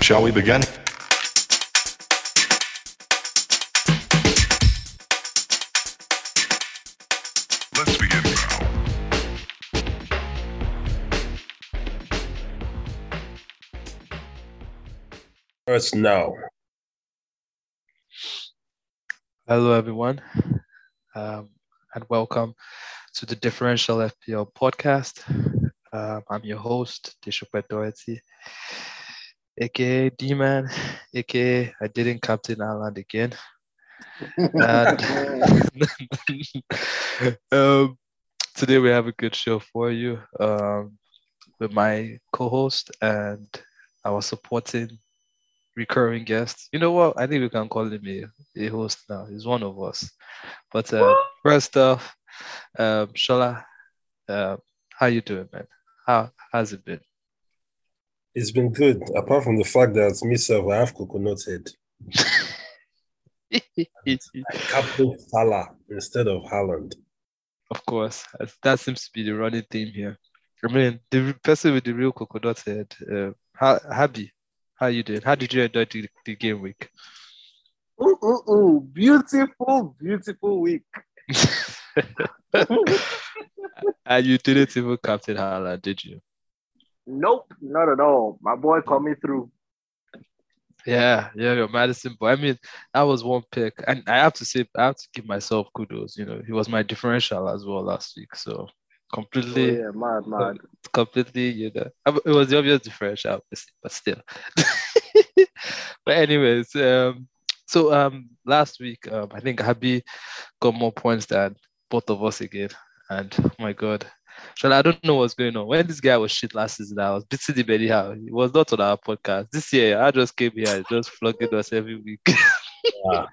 Shall we begin? Let's begin now. Us now. Hello, everyone, um, and welcome to the Differential FPL podcast. Um, I'm your host, Deshope Doherty, aka D Man, aka I didn't captain Ireland again. And um, today we have a good show for you um, with my co-host and our supporting recurring guest. You know what? I think we can call him a, a host now. He's one of us. But uh, first off, um, Shola, uh, how you doing, man? How has it been? It's been good, apart from the fact that myself, I have coconut head. Captain Salah instead of Haaland. of course, that seems to be the running theme here. I mean, the person with the real coconut head, uh, Ha- Habi, how you doing? How did you enjoy the, the game week? Ooh, ooh, ooh. Beautiful, beautiful week. and you didn't even captain Haaland, did you? Nope, not at all. My boy called me through. Yeah, yeah, your Maddison boy. I mean, that was one pick, and I have to say, I have to give myself kudos. You know, he was my differential as well last week, so Oh, completely, yeah, mad, mad. completely, you know, it was the obvious differential, but still. but anyways, um, so um, last week, um, I think Habi got more points than both of us again, and oh my God. Shall I don't know what's going on. When this guy was shit last season, I was beating him anyhow. He was not on our podcast. This year, I just came here and just flogging us every week. Yeah.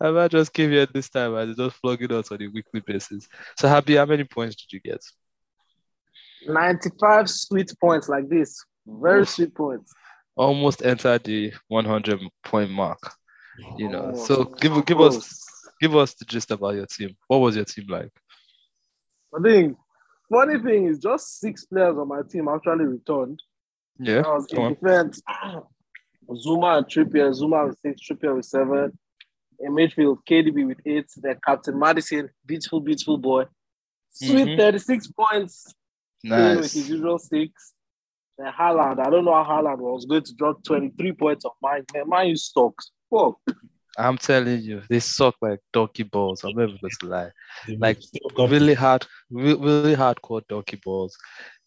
And I just came here this time and just flogging us on a weekly basis. So happy, how many points did you get? 95 sweet points like this. Very sweet points. Almost entered the 100 point mark. You know, Oh, so give give us give us the gist about your team. What was your team like? I think funny thing is just six players on my team actually returned. Yeah, I was in defense. Zouma and Trippier, Zouma with six, Trippier with seven. In midfield, KDB with eight. Then Captain Maddison, beautiful, beautiful boy. Sweet Mhm. 36 points. playing with his usual six. Then Haaland, I don't know how Haaland was going to drop 23 points of mine. Man, mine you stocks. Fuck. I'm telling you, they suck like donkey balls. I'm never going to lie. They Like, still come to- Really hard, re- really hardcore donkey balls.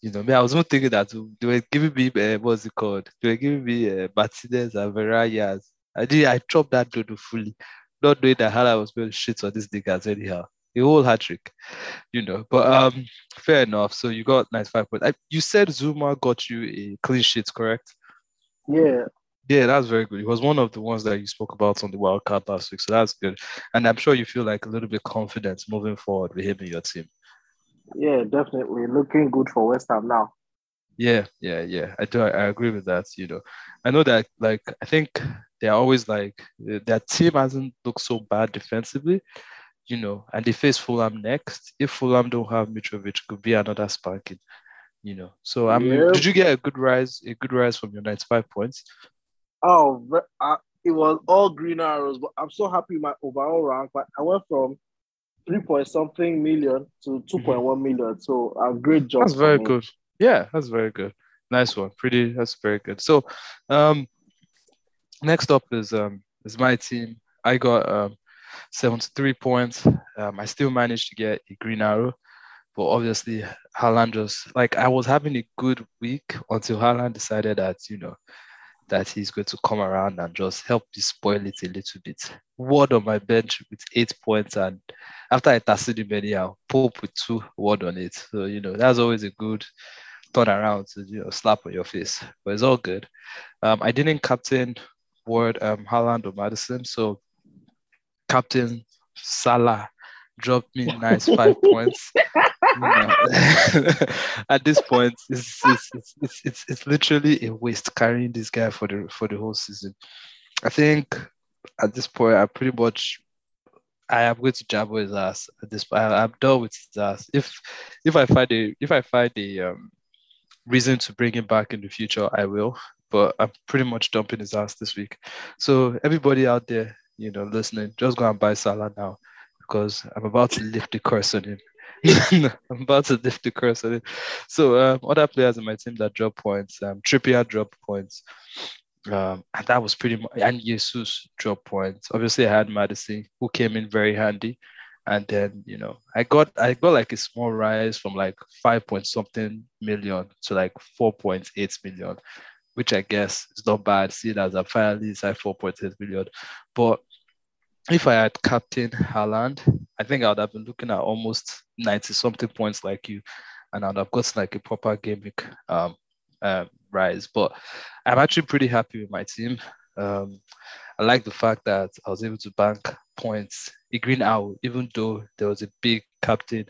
You know, me, I was not thinking that they were giving me uh, what's it called? They were giving me uh, Martinez and Verayas. I did, I chopped that dodo fully, not knowing that Hala was going to shit on these niggas anyhow. A whole hat trick, you know. But um, fair enough. So you got 95 points. I, you said Zouma got you a clean sheet, correct? Yeah. Yeah, that's very good. It was one of the ones that you spoke about on the World Cup last week, so that's good. And I'm sure you feel like a little bit confident moving forward with him in your team. Yeah, definitely. Looking good for West Ham now. Yeah, yeah, yeah. I do. I, agree with that. You know, I know that. Like, I think they're always like their team hasn't looked so bad defensively. You know, and they face Fulham next. If Fulham don't have Mitrovic, could be another sparking. You know, so I mean, Yeah. did you get a good rise? A good rise from your ninety-five points? Oh, uh, it was all green arrows, but I'm so happy with my overall rank. But I went from 3 point something million to 2.1 million. So a great job. That's very good. Yeah, that's very good. Nice one. Pretty. That's very good. So, um, next up is um is my team. I got um 73 points. Um, I still managed to get a green arrow, but obviously Haaland just like I was having a good week until Haaland decided that you know that he's going to come around and just help me spoil it a little bit. Ward on my bench with eight points, and after I tasted him anyhow, Pope with two word on it. So you know that's always a good turn around to you know slap on your face. But it's all good. Um, I didn't captain Ward, um, Haaland or Maddison, so Captain Salah dropped me nice five points. At this point, it's it's, it's it's it's literally a waste carrying this guy for the for the whole season. I think at this point, I pretty much I am going to jabber his ass at this point. I'm done with his ass. If if I find a if I find a um, reason to bring him back in the future, I will. but I'm pretty much dumping his ass this week. So everybody out there, you know, listening, just go and buy Salah now because I'm about to lift the curse on him. I'm about to lift the curse on it. So um, other players in my team that drop points, um, Trippier drop points. Um, and that was pretty much and Jesus drop points. Obviously, I had Maddison who came in very handy and then you know i got i got like a small rise from like five point something million to like 4.8 million which i guess is not bad seeing as i finally inside 4.8 million but if i had captain Haaland, i think i would have been looking at almost 90 something points like you and i'd have gotten like a proper week um, um, rise but i'm actually pretty happy with my team um, I like the fact that I was able to bank points a green owl, even though there was a big captain,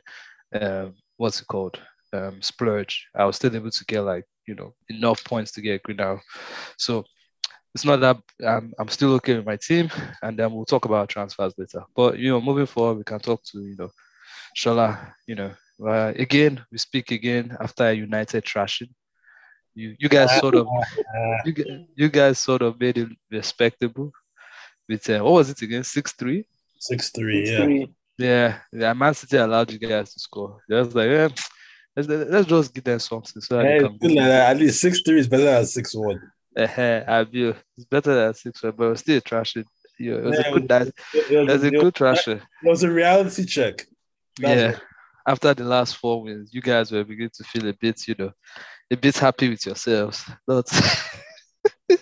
um, what's it called, um, splurge. I was still able to get like you know enough points to get a green owl. So it's not that um, I'm still okay with my team, and then we'll talk about transfers later. But you know, moving forward, we can talk to you know, Shola. You know, uh, again, we speak again after a United trashing. You you guys sort of you, you guys sort of made it respectable with uh, what was it again? Six three. Six three, yeah. Yeah, yeah. Man City allowed you guys to score. Just like, yeah, let's, let's just give them something. So hey, like At least six three is better than six one. I feel it's better than six but still trashing. Yeah, it was yeah, a good. That, it was, a good trasher. It was a reality check. That's yeah. After the last four wins, you guys were beginning to feel a bit, you know, a bit happy with yourselves. Not.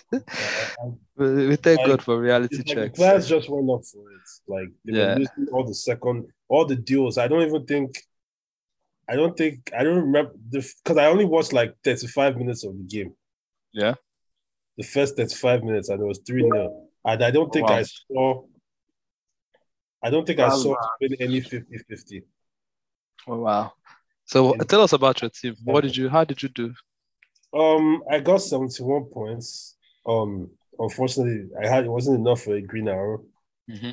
we thank like, God for reality checks. Like the players just went up for it. Like they yeah. were losing all the second, all the deals. I don't even think. I don't think I don't remember because I only watched like 35 minutes of the game. Yeah. The first 35 minutes and it was 3 0. And I don't think wow. I saw I don't think I saw any 50 50. Oh wow. So tell us about your team. What did you how did you do? Um I got 71 points. Um unfortunately I had it wasn't enough for a green arrow. Mm-hmm.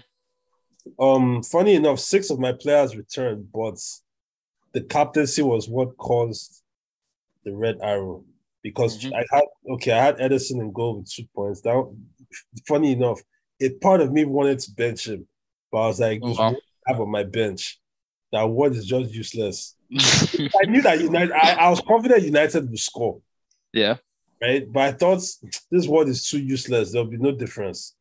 Um, funny enough, six of my players returned, but the captaincy was what caused the red arrow because mm-hmm. I had okay, I had Ederson in goal with two points. That funny enough, a part of me wanted to bench him, but I was like, oh, wow. have on my bench. That word is just useless. I knew that United. I, I was confident United would score. Yeah. Right, but I thought this word is too useless. There'll be no difference.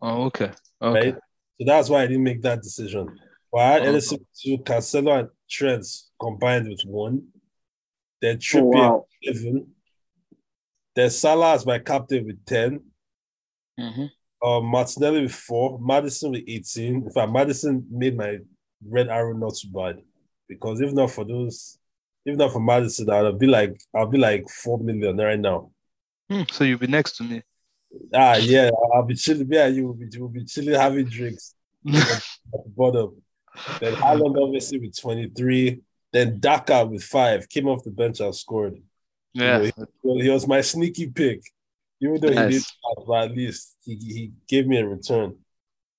Oh, okay. Okay. Right? So that's why I didn't make that decision. But I had Ederson to Cancelo and Trent combined with one. Then Trippier oh, wow. 11. Then Salah as my captain with 10. Mm-hmm. Um, Martinelli with 4. Maddison with 18. In fact, Maddison made my red arrow not too bad. Because if not for those, if not for Maddison, I'll be like I'll be like 4 million right now. Hmm, so you'll be next to me. Ah, yeah, I'll be chilling. Yeah, you will be, you will be chilling, having drinks at the bottom. Then Haaland obviously with 23. Then Daka with five came off the bench and scored. Yeah, you know, he, he, was my sneaky pick, even though nice. he didn't. But at least he, he gave me a return.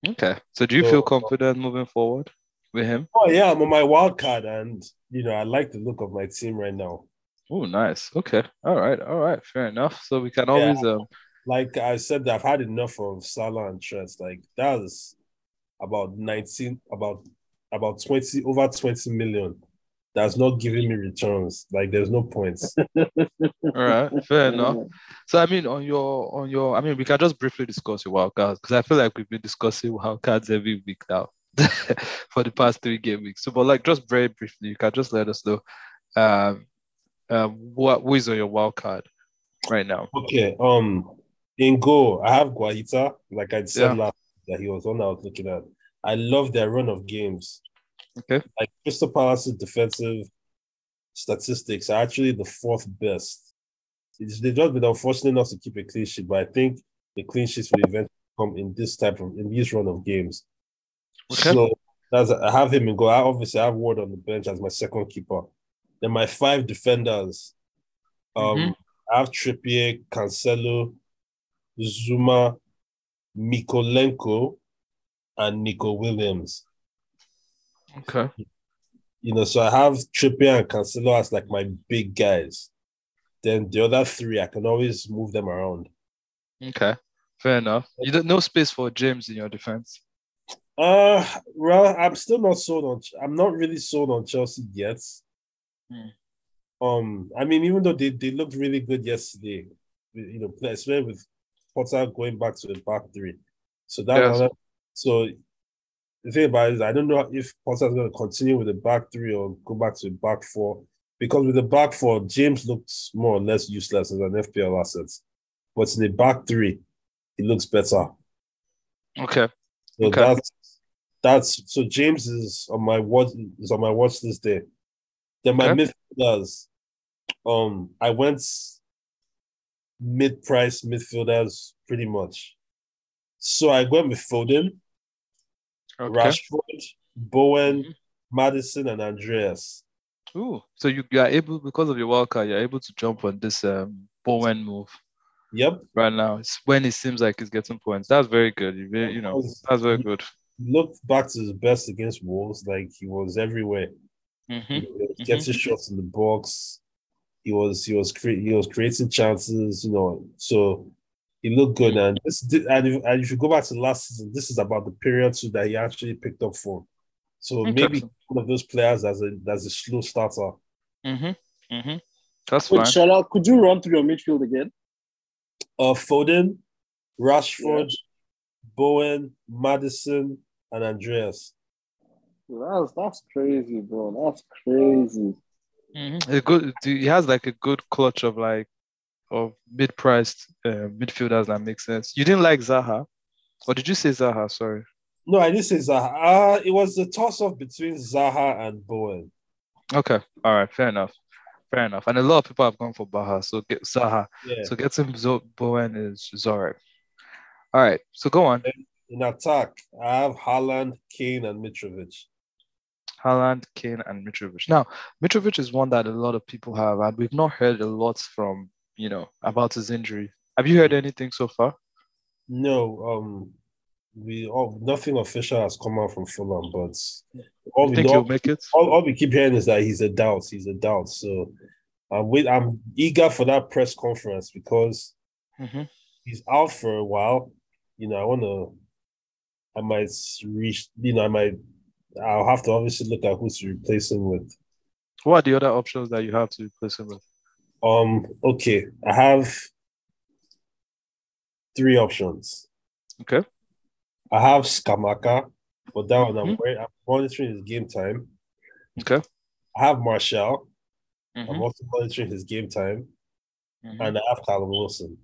Okay, so do you so, feel confident moving forward with him? Oh yeah, I'm on my wild card, and you know I like the look of my team right now. Oh, nice. Okay, all right, all right, fair enough. So we can always yeah. um like I said, I've had enough of Salah and Trent. Like that was about 19, about about 20, over 20 million. That's not giving me returns. Like there's no points. All right, fair enough. So I mean, on your on your, I mean, we can just briefly discuss your wild cards because I feel like we've been discussing wild cards every week now for the past three game weeks. So, but like just very briefly, you can just let us know um, um what who is on your wild card right now. Okay. Um in goal, I have Guaita. Like I said yeah. last that he was on. I was looking at. I love their run of games. Okay. Like Crystal Palace's defensive statistics are actually the fourth best. It's, they've just been unfortunate enough to keep a clean sheet, but I think the clean sheets will eventually come in this type of in this run of games. Okay. So that's I have him in goal. Obviously, I obviously have Ward on the bench as my second keeper. Then my five defenders. Um, mm-hmm. I have Trippier, Cancelo, Zouma, Mykolenko, and Neco Williams. Okay. You know, so I have Trippier and Cancelo as like my big guys. then the other three I can always move them around. Okay, fair enough. You don't no space for James in your defense. Uh, well, I'm still not sold on. I'm not really sold on Chelsea yet. Hmm. Um, I mean, even though they, they looked really good yesterday, you know, especially with Potter going back to the back three. So that Yes. so the thing about it is I don't know if Potter's going to continue with the back three or go back to the back four because with the back four, James looks more or less useless as an FPL asset, but in the back three, he looks better. Okay. So Okay. that's that's so James is on my watch is on my watch list there. Then my Okay. midfielders, um, I went mid-price midfielders pretty much. So I went with Foden, Okay. Rashford, Bowen, Mhm. Maddison, and Andreas. Ooh, so you, you are able because of your wild card, you're able to jump on this um Bowen move Yep, right now. It's when it seems like he's getting points. That's very good. You, very, you know, that's very good. looked back to his best against Wolves, like he was everywhere. hmm He was getting shots in the box. He was he was cre- he was creating chances, you know. So he looked good. And this and if, and if you go back to last season, this is about the period too that he actually picked up form. So maybe one of those players as a as a slow starter. hmm hmm That's Wait, fine. Shala, could you run through your midfield again? Uh, Foden, Rashford, Bowen, Maddison, and Andreas. That's that's crazy, bro. That's crazy. Mhm. A good. He has like a good clutch of like of mid-priced uh, midfielders that make sense. You didn't like Zaha, or did you say Zaha? Sorry. No, I didn't say Zaha. Uh, it was a toss off between Zaha and Bowen. Okay. All right. Fair enough. Fair enough. And a lot of people have gone for Baha. So get Zaha. Yeah. So getting Zo- Bowen is right. All right. So go on. In attack, I have Haaland, Kane, and Mitrovic. Haaland, Kane, and Mitrovic. Now, Mitrovic is one that a lot of people have, and we've not heard a lot from you know about his injury. Have you heard anything so far? No, um, we all nothing official has come out from Fulham, but all You we think know, he'll make it? all, all we keep hearing is that he's a doubt. He's a doubt. So I'm wait. I'm eager for that press conference because Mhm. he's out for a while. You know, I want to. I might reach. You know, I might. I'll have to obviously look at who to replace him with. What are the other options that you have to replace him with? Um. Okay, I have three options. Okay. I have Scamacca, but that one I'm, Mhm. wor- I'm monitoring his game time. Okay. I have Martial. I'm Mhm. also monitoring his game time, Mhm. and I have Callum Wilson.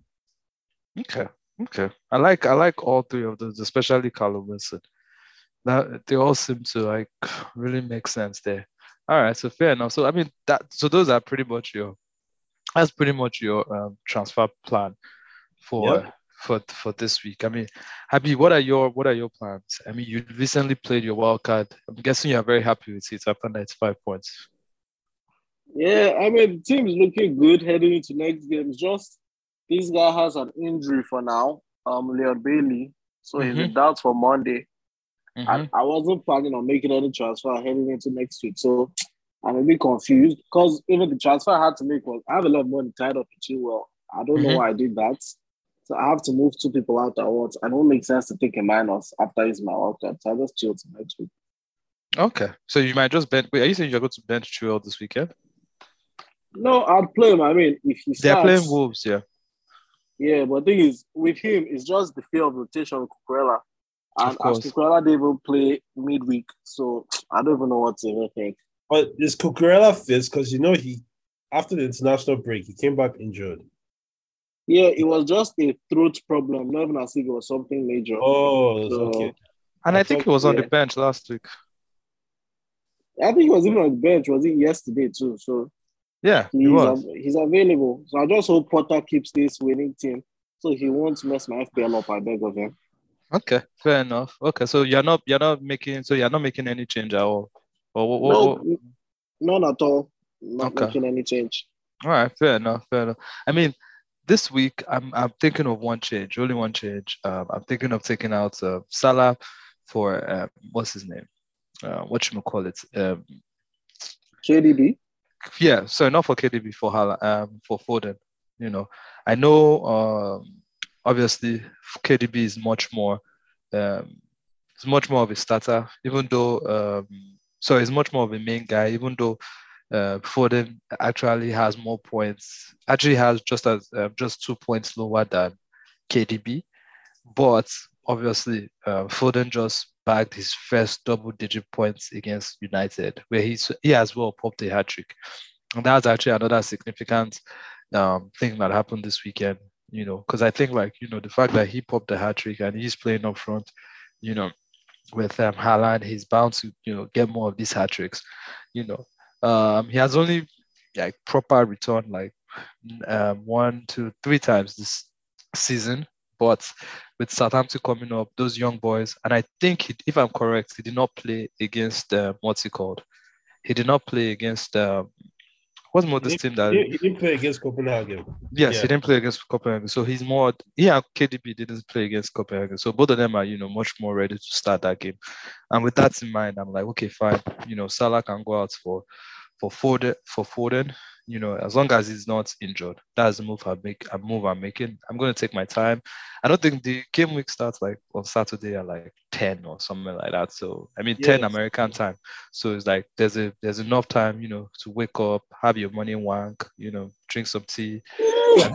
Okay. Okay. I like I like all three of those, especially Callum Wilson. That they all seem to like really make sense there. All right, so fair enough. So I mean that so those are pretty much your that's pretty much your um, transfer plan for for for this week. I mean, Happy, what are your what are your plans? I mean, you recently played your wild card. I'm guessing you're very happy with it after 95 points. Yeah, I mean, the team's looking good heading into next game. Just this guy has an injury for now, um, Leon Bailey. So he's in doubt for Monday. Mhm. I, I wasn't planning on making any transfer heading into next week. So I'm a bit confused because even the transfer I had to make was I have a lot of money tied up in Chilwell. I don't know Mhm. why I did that. So I have to move two people out at once. And it won't make sense to take a minus after using my workout. So I just chill till next week. Okay, so you might just bench. Wait, are you saying you're going to bench Chilwell this weekend? No, I'd play him. I mean, if he They're starts, playing Wolves, yeah. Yeah, but the thing is, with him, it's just the fear of rotation with Cucurella. And as Cucurella didn't even play midweek, so I don't even know what to even think. But is Cucurella fit? Because you know he after the international break he came back injured. Yeah, it was just a throat problem, not even as if it was something major. Oh, So- okay. And I, I think thought- he was on the bench last week. I think he was even on the bench, was it yesterday too? So Yeah, he he's, was. av- he's available. So I just hope Potter keeps this winning team so he won't mess my FPL up, I beg of him. Okay, fair enough. Okay, so you're not you're not making so you're not making any change at all. Or what, what, No, what- none at all. Not Okay. making any change. All right, fair enough, fair enough. I mean, this week I'm I'm thinking of one change, only one change. Um, I'm thinking of taking out uh, Salah for uh, what's his name? Uh, what you call it? Um, KDB? yeah, so not for KDB for Hala, um, for Foden. You know, I know um, obviously KDB is much more um, it's much more of a starter, even though um, so he's much more of a main guy, even though uh, Foden actually has more points, actually has just as uh, just two points lower than KDB, but obviously uh, Foden just bagged his first double-digit points against United, where he's he as well popped a hat trick, and that's actually another significant um, thing that happened this weekend. You know, because I think like you know the fact that he popped the hat trick and he's playing up front, you know, with um, Haaland, he's bound to you know get more of these hat tricks. You know, um, he has only like proper return like um, one, two, three times this season, but with Southampton coming up, those young boys, and I think he, if I'm correct, he did not play against uh, what's he called? He did not play against um, what's more this team that he, he didn't play against Copenhagen. Yes, Yeah. he didn't play against Copenhagen. So he's more yeah, KDB didn't play against Copenhagen. So both of them are, you know, much more ready to start that game. And with that in mind, I'm like, okay, fine. You know, Salah can go out for for Foden for Foden, you know, as long as he's not injured. That's the move I make a move I'm making. I'm gonna take my time. I don't think the game week starts like on Saturday at like 10 or something like that. So I mean 10 American time. So it's like there's a there's enough time, you know, to wake up, have your money wank, you know, drink some tea. Please,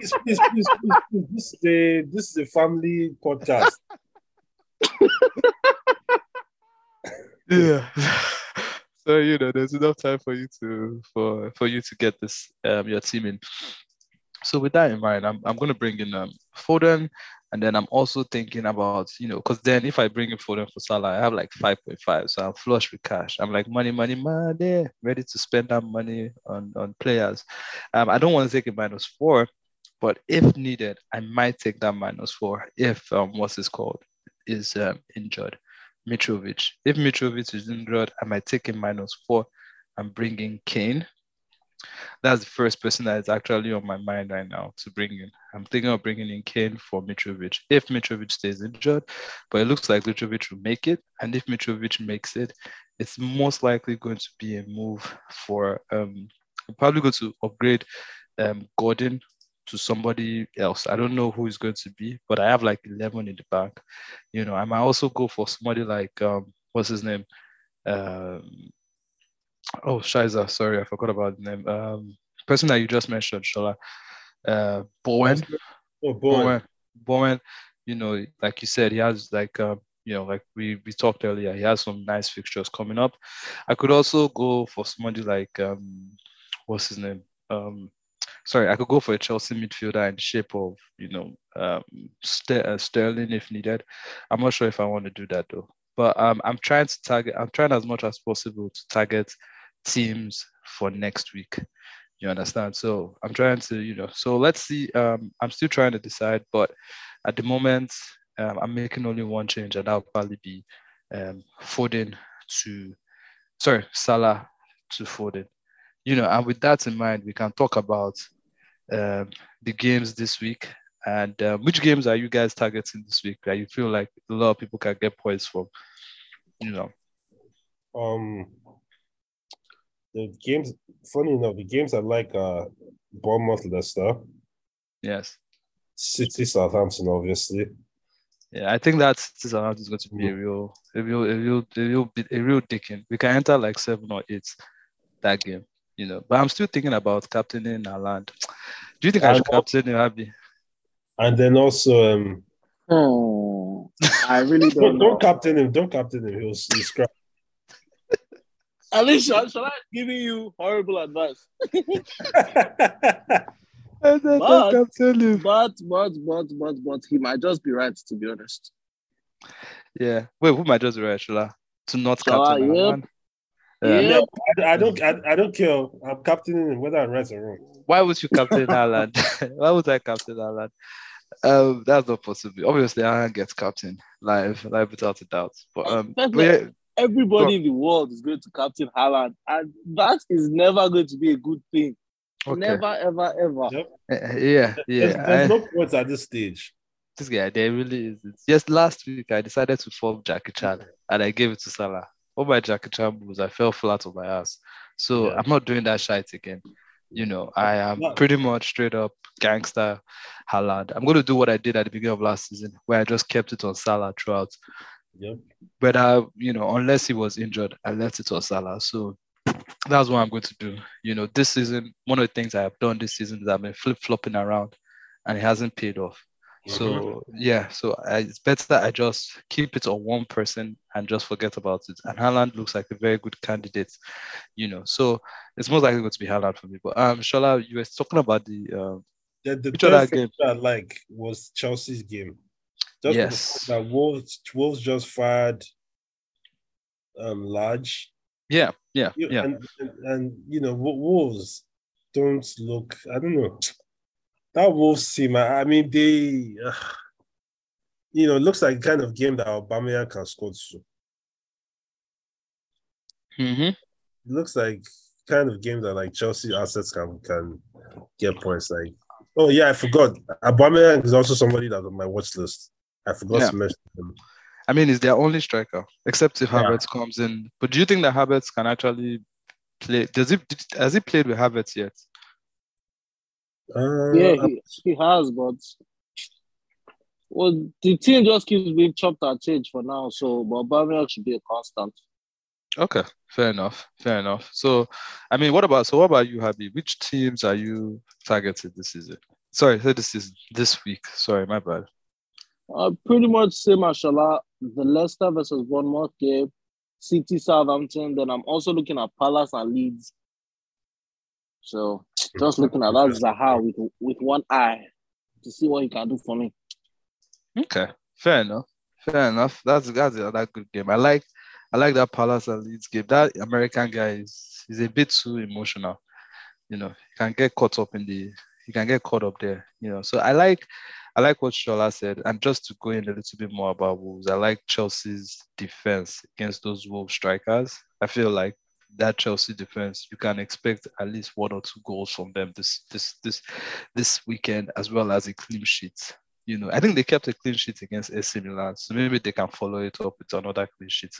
please, please, please, please. This is a this is a family podcast. yeah so you know there's enough time for you to for for you to get this um your team in. So with that in mind i'm, I'm going to bring in um Foden and then i'm also thinking about you know because then if i bring in Foden for Salah i have like 5.5 so i'm flush with cash. I'm like money money money ready to spend that money on on players. Um i don't want to take a minus four but if needed i might take that minus four if um what's this called is um, injured Mitrovic. If Mitrovic is injured, I might take minus four and bring in Kane. That's the first person that is actually on my mind right now to bring in. I'm thinking of bringing in Kane for Mitrovic if Mitrovic stays injured, but it looks like Mitrovic will make it. And if Mitrovic makes it, it's most likely going to be a move for um, probably going to upgrade um, Gordon to somebody else. I don't know who is going to be, but I have like 11 in the bank. You know, I might also go for somebody like um, what's his name? Um, oh, Shiza, sorry, I forgot about the name. Um, person that you just mentioned, Shola. Uh, Bowen. Oh boy. Bowen. Bowen, you know, like you said, he has like um, you know, like we we talked earlier, he has some nice fixtures coming up. I could also go for somebody like um, what's his name? Um, sorry, I could go for a Chelsea midfielder in the shape of you know um, uh, Sterling if needed. I'm not sure if I want to do that though. But um, I'm trying to target. I'm trying as much as possible to target teams for next week. You understand? So I'm trying to, you know. So let's see. Um, I'm still trying to decide, but at the moment, um, I'm making only one change, and that'll probably be um, Foden to, sorry, Salah to Foden. You know, and with that in mind, we can talk about um, the games this week. And um, which games are you guys targeting this week that you feel like a lot of people can get points from? You know, Um, the games. Funny enough, the games I like are Bournemouth, Leicester, yes. City, Southampton, obviously. Yeah, I think that Southampton is going to be a real, a real, a real, a real, a real dicking. We can enter like seven or eight that game, you know. But I'm still thinking about captaining Haaland. Do you think I I should know. captain him, Abby? And then also, um, Hmm. I really don't, don't know. don't captain him. Don't captain him. He'll, he'll scrap. Alicia, shall I giving you horrible advice? I don't But- captain him. But but but but but he might just be right to be honest. Yeah. Wait, who might just be right, Shola? To not Shola, captain yep. Haaland? Yeah. Yeah. No, I, I don't. I, I don't care. I'm captaining him whether I'm right or wrong. Why would you captain Haaland? Why would I captain Haaland? Um, that's not possible. Obviously, Haaland gets captain live, live without a doubt. But um, but yeah, Everybody in the world is going to captain Haaland, and that is never going to be a good thing. okay. Never, ever, ever. Yep. Uh, yeah, yeah. There's, there's I- no points at this stage. this guy, there really is. Just last week I decided to form Jackie Chan and I gave it to Salah. All my Jackie Chan moves, I fell flat on my ass. So Yeah. I'm not doing that shit again. You know, I am Yeah. pretty much straight up gangster Haaland. I'm going to do what I did at the beginning of last season, where I just kept it on Salah throughout. Yep. But I, you know, unless he was injured, I left it on Salah. So that's what I'm going to do. You know, this season, one of the things I have done this season is I've been flip flopping around, and it hasn't paid off. So yeah, so I, it's better that I just keep it on one person and just forget about it. And Haaland looks like a very good candidate, you know. So it's most likely going to be Haaland for me. But um, Shola, you were talking about the um, The, the Which other best game? thing I like was Chelsea's game. Just Yes. that Wolves, Wolves just fired um large. yeah, yeah, You- yeah. And, and, and you know, Wolves don't look, I don't know. That Wolves team, I, I mean, they, uh, you know, it looks like kind of game that Aubameyang can score to. hmm It looks like kind of game that like Chelsea assets can can get points. Like, oh yeah, I forgot. Aubameyang is also somebody that's on my watch list. I forgot Yeah. to mention him. I mean, he's their only striker, except if Yeah. Havertz comes in. But do you think that Havertz can actually play? Does he has he played with Havertz yet? Uh, Yeah, he, he has, but well, the team just keeps being chopped and changed for now. So, but Aubameyang should be a constant. Okay, fair enough, fair enough. So, I mean, what about so? What about you, Habi? Which teams are you targeted this season? Sorry, this is this week. Sorry, my bad. Uh, pretty much same as Shala. The Leicester versus Bournemouth game, City, Southampton. Then I'm also looking at Palace and Leeds. So just looking at that Zaha with with one eye to see what he can do for me. Okay, fair enough, fair enough. That's that's another good game. I like, I like that Palace and Leeds game. That American guy is is a bit too emotional. You know, he can get caught up in the, he can get caught up there. You know, so I like, I like what Shola said. And just to go in a little bit more about Wolves, I like Chelsea's defense against those Wolves strikers. I feel like that Chelsea defense, you can expect at least one or two goals from them this this this this weekend, as well as a clean sheet. You know, I think they kept a clean sheet against AC Milan, so maybe they can follow it up with another clean sheet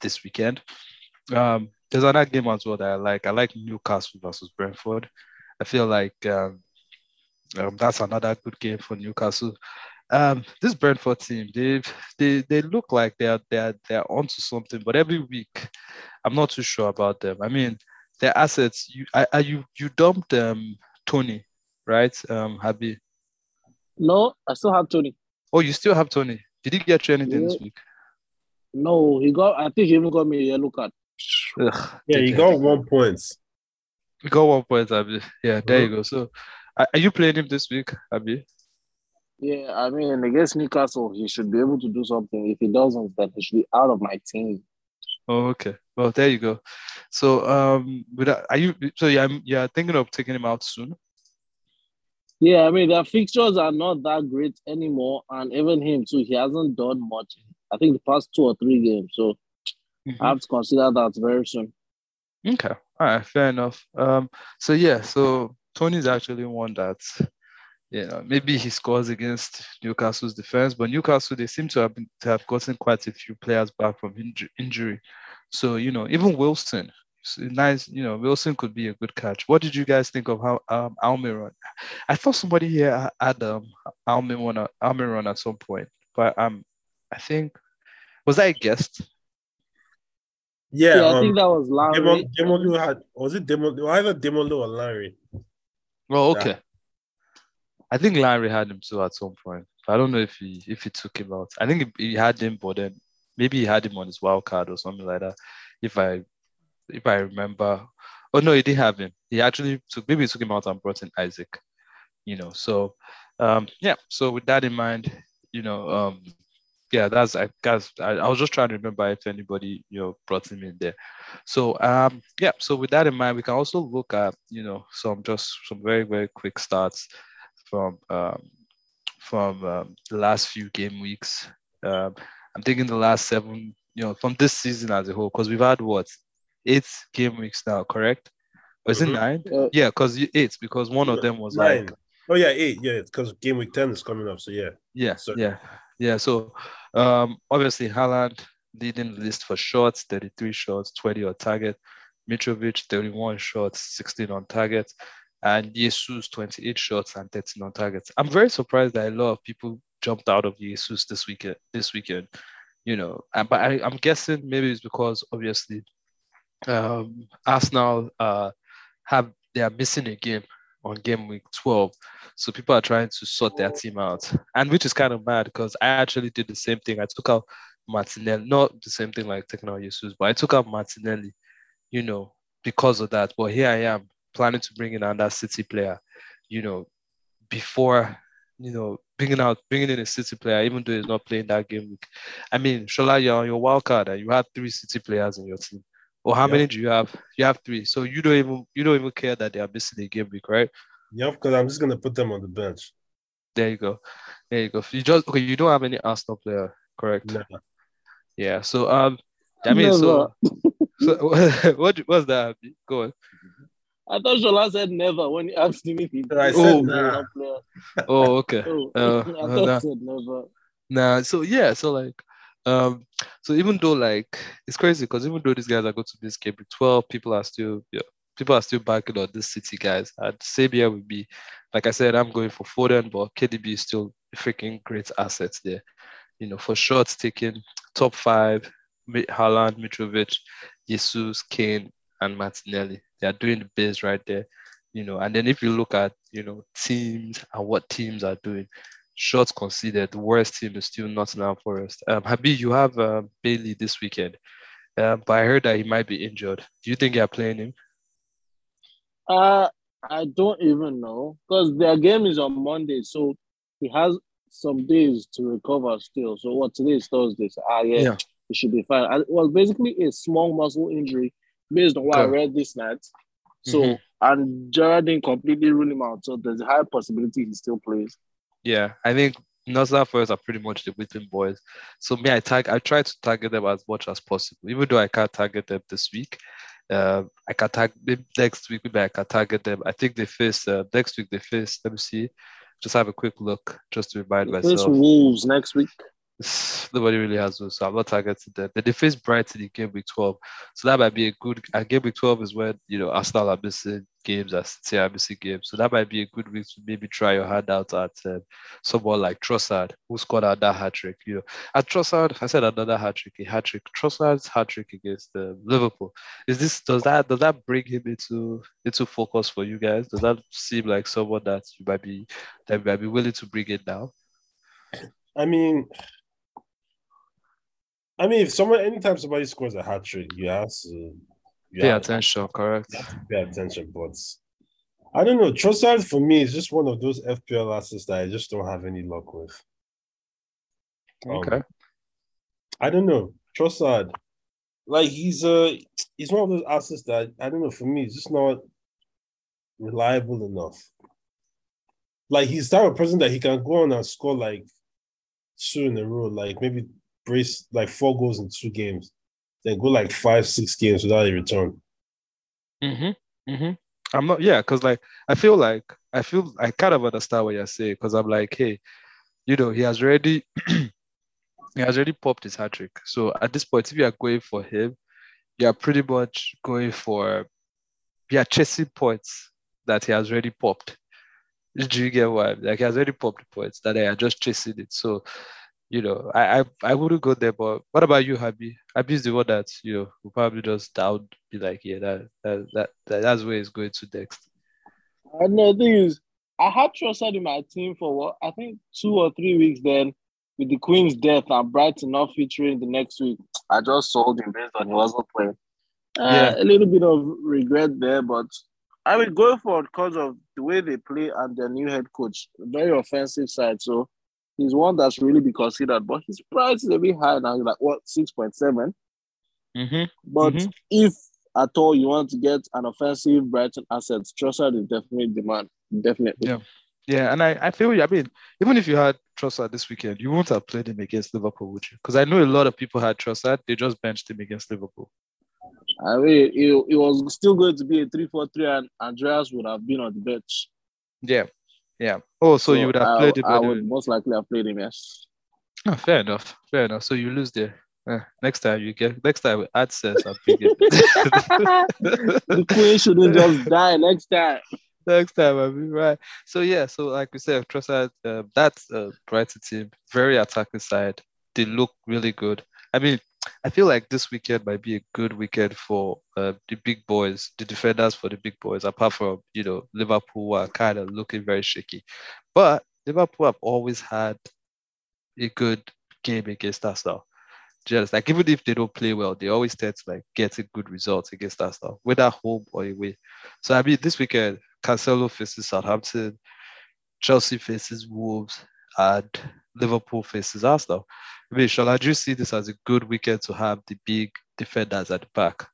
this weekend. Um, there's another game as well that I like. I like Newcastle versus Brentford. I feel like um, um, that's another good game for Newcastle. Um, this Brentford team, they they they look like they're they're they're onto something, but every week, I'm not too sure about them. I mean, their assets. You I, I you you dumped um Toney, right? Um, Habi. No, I still have Toney. Oh, you still have Toney. Did he get you anything this week? No, he got. I think he even got me a yellow card. Ugh, yeah, you dickhead. got one point. You got one point, Abi. Yeah, there Uh-huh. you go. So, are are you playing him this week, Abi? Yeah, I mean against Newcastle, he should be able to do something. If he doesn't, then he should be out of my team. Oh, okay. Well, there you go. So, um, with that, are you? So, yeah, yeah, thinking of taking him out soon. Yeah, I mean their fixtures are not that great anymore, and even him too, he hasn't done much. I think the past two or three games, so I have to consider that very soon. Okay. All right. Fair enough. Um. So yeah. So Toney's actually one that, you know, maybe he scores against Newcastle's defense, but Newcastle they seem to have been, to have gotten quite a few players back from inju- injury. So you know, even Wilson, nice. You know, Wilson could be a good catch. What did you guys think of how um Almiron? I thought somebody here had um Almiron Almiron at some point, but um, I think was that a guest? Yeah, Yeah, I um, think that was Larry. Demon, Demolu had was it Demon either Demolu or Larry? Well, Yeah. okay. I think Larry had him too at some point. I don't know if he if he took him out. I think he, had him, but then maybe he had him on his wild card or something like that. If I if I remember. Oh no, he didn't have him. He actually took maybe he took him out and brought in Isak. You know, so um yeah. So with that in mind, you know, um yeah, that's I guess I, I was just trying to remember if anybody you know brought him in there. So um yeah, so with that in mind, we can also look at you know some just some very very quick starts from um from um, the last few game weeks. Um, I'm thinking the last seven, you know, from this season as a whole, because we've had what eight game weeks now, correct? Or is it nine? Uh, Yeah, because eight, because one of them was Nine. like Oh yeah, eight. Yeah, because game week ten is coming up. So yeah, Yeah, Sorry. yeah, yeah. So um, obviously Haaland, leading the list for shots, 33 shots, 20 on target. Mitrovic, 31 shots, 16 on target. And Jesus, 28 shots and 13 on targets. I'm very surprised that a lot of people jumped out of Jesus this weekend. This weekend, you know, but I, I'm guessing maybe it's because obviously um, Arsenal uh, have they are missing a game on game week 12. So people are trying to sort their team out. And which is kind of bad because I actually did the same thing. I took out Martinelli, not the same thing like taking out Jesus, but I took out Martinelli, you know, because of that. But here I am planning to bring in another City player, you know, before, you know, bringing out, bringing in a City player, even though he's not playing that game week. I mean, Shola, you're on your wild card and you have three City players in your team. Or how yep. many do you have? You have three. So you don't even you don't even care that they are missing a game week, right? Yep, because I'm just gonna put them on the bench. There you go. There you go. You just okay, you don't have any Arsenal player, correct? No. Yeah. So um I mean so, so what was that? Go on. I thought Shola said never when he asked me if he I said oh, nah. oh okay. Oh, uh, I thought nah. said never. Nah, so yeah, so like um, so even though like it's crazy because even though these guys are going to this game 12, people are still yeah, people are still backing on this city guys. And Sabia would be, like I said, I'm going for Foden, but KDB is still a freaking great assets there. You know, for shots taken, top five, Haaland, Mitrovic, Jesus, Kane, and Martinelli. They are doing the best right there. You know, and then if you look at you know teams and what teams are doing, shots conceded, the worst team is still Nottingham Forest. Um, Habib, you have uh, Bailey this weekend, uh, but I heard that he might be injured. Do you think you're playing him? Uh, I don't even know because their game is on Monday, so he has some days to recover still. So what today is Thursday? So, ah, yeah, yeah, he should be fine. It was basically a small muscle injury based on what I read this night. So mm-hmm. and Gerrard didn't completely rule him out, so there's a high possibility he still plays. Yeah, I think Nottingham Forest are pretty much the whipping boys. So me, I tag, I try to target them as much as possible, even though I can't target them this week. Uh, I can tag next week. Maybe I can target them. I think they face uh, next week. They face. Let me see. Just have a quick look, just to remind they myself. Face Wolves next week. Nobody really has those, so I'm not targeting them. Then they face Brighton in game week 12. So that might be a good and game week 12 is when you know Arsenal are missing games, as City are missing games. So that might be a good week to maybe try your hand out at um, someone like Trossard, who scored another hat trick. You know, at Trossard, I said another hat trick, a hat trick. Trossard's hat trick against uh, Liverpool. Is this does that does that bring him into into focus for you guys? Does that seem like someone that you might be that you might be willing to bring in now? I mean, I mean, if someone anytime somebody scores a hat trick, you have to you pay have, attention, correct? To pay attention, but I don't know. Trossard for me is just one of those FPL assets that I just don't have any luck with. Okay. Um, I don't know. Trossard, like he's uh he's one of those assets that I don't know. For me, it's just not reliable enough. Like he's type of person that he can go on and score like two in a row, like maybe brace like four goals in two games, then go like five, six games without a return. Mm-hmm. Mm-hmm. I'm not, yeah, because like I feel like I feel I kind of understand what you're saying because I'm like, hey, you know, he has already he has already popped his hat trick. So at this point, if you are going for him, you are pretty much going for you are chasing points that he has already popped. Do you get what? Like he has already popped points that they are just chasing it. So you know, I, I I wouldn't go there. But what about you, Habi? Habi is the one that you know will probably just down be like, yeah, that that that, that that's where it's going to next. I know. The thing is, I had Trossard in my team for what I think two or three weeks. Then with the Queen's death and Brighton not featuring the next week, I just sold him based on he wasn't playing. Uh, yeah, a little bit of regret there, but I mean, going for it because of the way they play and their new head coach, very offensive side. So he's one that's really be considered, but his price is a bit high now. like what six point seven. Mm-hmm. But mm-hmm. if at all you want to get an offensive Brighton asset, Trossard is definitely demand. Definitely. Yeah. Yeah, and I, I feel I mean, even if you had Trossard this weekend, you won't have played him against Liverpool, would you? Because I know a lot of people had Trossard, they just benched him against Liverpool. I mean, it, it was still going to be a 3 4 3, and Andreas would have been on the bench. Yeah, yeah. Oh, so, so you would have I, played him. I would most likely have played him, yes. Oh, fair enough. Fair enough. So you lose there. Eh, next time you get next time with AdSense, I'll pick it. The queen shouldn't just die next time. next time I'll be right. So yeah, so like we said, Trossard, uh, that's a Brighton team, very attacking side. They look really good. I mean, I feel like this weekend might be a good weekend for uh, the big boys, the defenders for the big boys. Apart from you know Liverpool are kind of looking very shaky, but Liverpool have always had a good game against Arsenal. Just like even if they don't play well, they always tend to like get a good result against Arsenal, whether home or away. So I mean, this weekend, Cancelo faces Southampton, Chelsea faces Wolves, and Liverpool faces Arsenal. I mean, shall I just see this as a good weekend to have the big defenders at the back?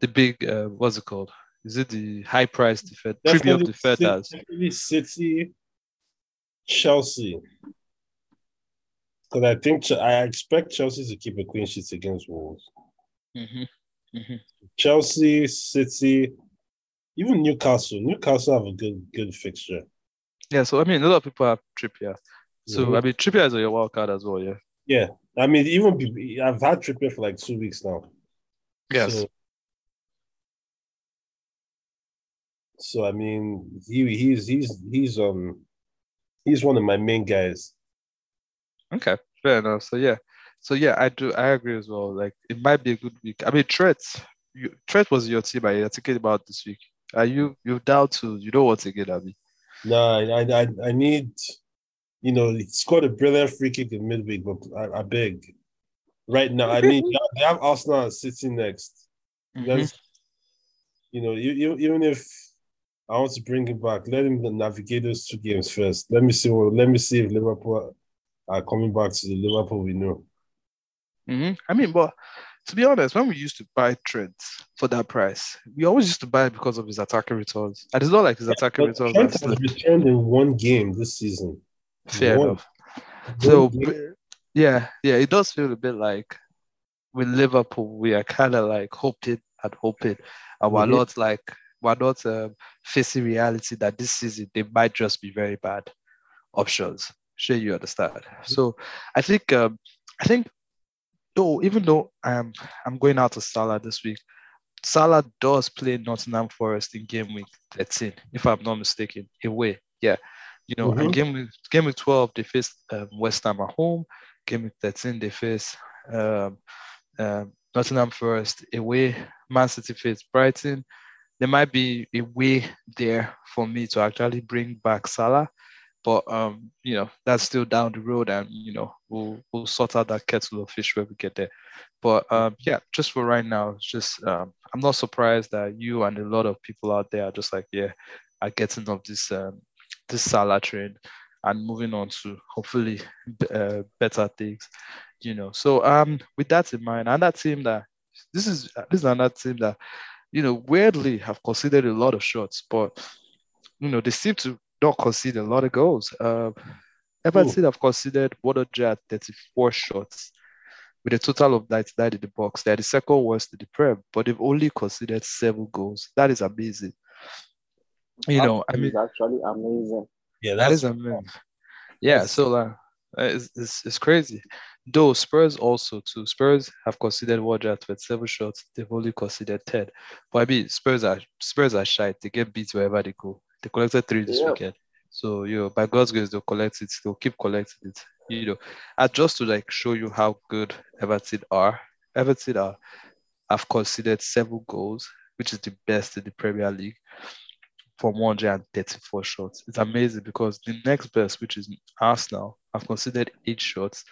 The big, uh, what's it called? Is it the high price defend premium Definitely defenders? City- Definitely City, Chelsea. Because I think I expect Chelsea to keep a clean sheet against Wolves. Mhm, mhm. Chelsea, City, even Newcastle. Newcastle have a good good fixture. Yeah, so I mean, a lot of people have Trippier. So Mhm. I mean, Trippier is on your wild card as well, yeah. Yeah, I mean, even be- I've had Trippier for like two weeks now. Yes. So, so I mean, he he's he's he's um he's one of my main guys. Okay, fair enough. So yeah, so yeah, I do. I agree as well. Like it might be a good week. I mean, Trent, you, Trent was your team. I thinking about this week. Are you you down to you don't want to get Abby? No, I I I need, you know, he scored a brilliant free kick in midweek, but I, I beg, right now, I mean, they have Arsenal and City next. Mhm. You know, you, you, even if I want to bring him back, let him navigate those two games first. Let me see what. Let me see if Liverpool are coming back to the Liverpool we know. Mhm. I mean, but to be honest, when we used to buy Trent for that price, we always used to buy it because of his attacking returns. And it's not like his attacking But returns Trent has returned in one game this season. Fair enough. So yeah, yeah, it does feel a bit like with Liverpool, we are kind of like hoping and hoping, and we're Mhm. not like we're not um, facing reality that this season they might just be very bad options. Sure, you understand. So I think um, I think though even though I'm I'm going out to Salah this week, Salah does play Nottingham Forest in game week 13, if I'm not mistaken, away. Yeah. You know, and Mhm. game week, game week 12, they face um, West Ham at home. Game week 13, they face um, um, Nottingham Forest away. Man City face Brighton. There might be a way there for me to actually bring back Salah, but um, you know, that's still down the road, and you know, we'll we'll sort out that kettle of fish when we get there. But um, yeah, just for right now, it's just um, I'm not surprised that you and a lot of people out there are just like, yeah, are getting off this um, this Salah train and moving on to hopefully uh, better things, you know. So um, with that in mind, and that team that this is this is another team that you know weirdly have considered a lot of shots, but you know they seem to not concede a lot of goals. Uh, Everton have considered 134 shots with a total of 99 in the box. They're the second worst in the Prem, but they've only considered seven goals. That is amazing. You know, I That is mean, actually amazing. Yeah, that's amazing. Yeah, that's- so like, uh, it's, it's, it's crazy. Though Spurs also too. Spurs have considered 127 shots. Than several shots. They've only considered 10. But I mean, Spurs are Spurs are shy. They get beat wherever they go. They collected three this Yeah. weekend. So you know, by God's grace, they'll collect it. They'll keep collecting it. You know, and just to like show you how good Everton are. Everton are have considered seven goals, which is the best in the Premier League from 134 shots. It's amazing because the next best, which is Arsenal, I've considered eight shots.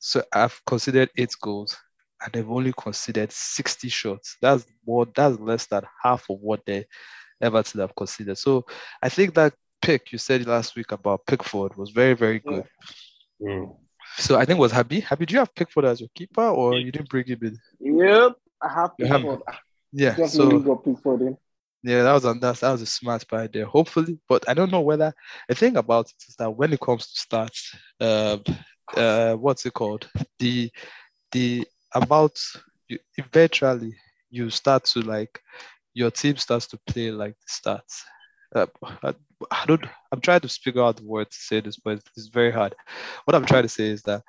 So I've considered eight goals, and they've only considered 60 shots. That's more. That's less than half of what they ever Everton have considered. So I think that pick you said last week about Pickford was very, very good. Mm. So I think it was Happy. Happy, do you have Pickford as your keeper, or you didn't bring him in? Yep, I have Pickford. Yeah. So Pickford in. Yeah, that was a that, was a smart idea. Hopefully, but I don't know whether the thing about it is that when it comes to stats, uh, uh, what's it called? The the about you, eventually you start to like your team starts to play like the stats. Uh, I, I don't. I'm trying to figure out the word to say this, but it's very hard. What I'm trying to say is that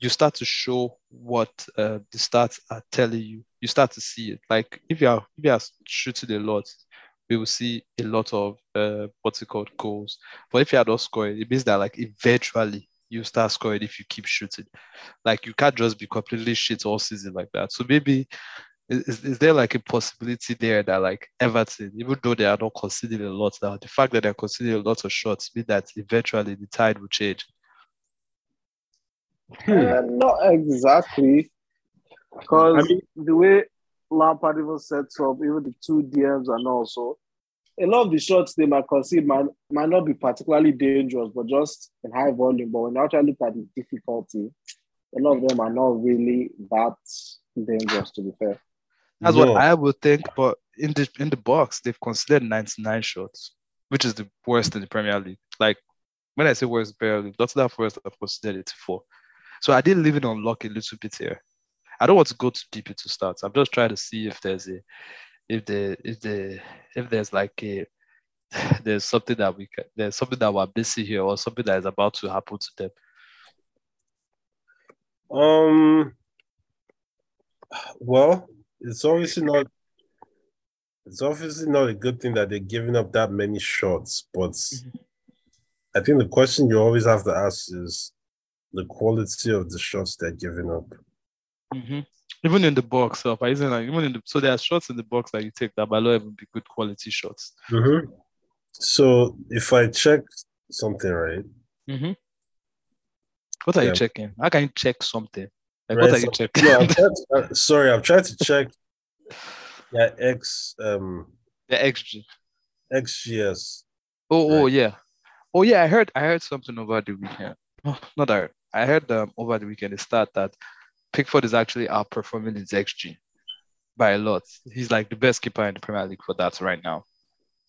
you start to show what uh, the stats are telling you. You start to see it. Like if you are if you are shooting a lot, we will see a lot of uh, what's it called goals. But if you are not scoring, it means that like eventually you start scoring if you keep shooting. Like you can't just be completely shit all season like that. So maybe is, is there like a possibility there that like Everton, even though they are not conceding a lot now, the fact that they're conceding a lot of shots means that eventually the tide will change. Uh, not exactly. Because I mean- the way Lampard even sets up, even the two DMs and also, a lot of the shots they might concede might, might not be particularly dangerous, but just in high volume. But when you actually look at the difficulty, a lot of them are not really that dangerous, to be fair. That's No. what I would think, but in the in the box, they've considered 99 shots, which is the worst in the Premier League. Like when I say worst in the Premier League, Nottingham Forest have considered 84. So I did leave it on lock a little bit here. I don't want to go too deep into stats. I'm just trying to see if there's a if the if the if there's like a there's something that we can there's something that we're missing here or something that is about to happen to them. Um. Well, it's obviously not. It's obviously not a good thing that they're giving up that many shots, but I think the question you always have to ask is the quality of the shots they're giving up. Mhm. Even in the box, so by using like even in the so there are shots in the box that you take that might not even be good quality shots. Mm-hmm. So if I check something right, Mm-hmm. What are you checking? How can you check something? Like, Right, what are so- you checking? no, I'm trying to, uh, sorry, I'm trying to check. Yeah, X um the XG. XGS. Oh, oh yeah. Oh yeah, I heard I heard something over the weekend. Oh, not that I heard um, over the weekend the stat that Pickford is actually outperforming his XG by a lot. He's like the best keeper in the Premier League for that right now.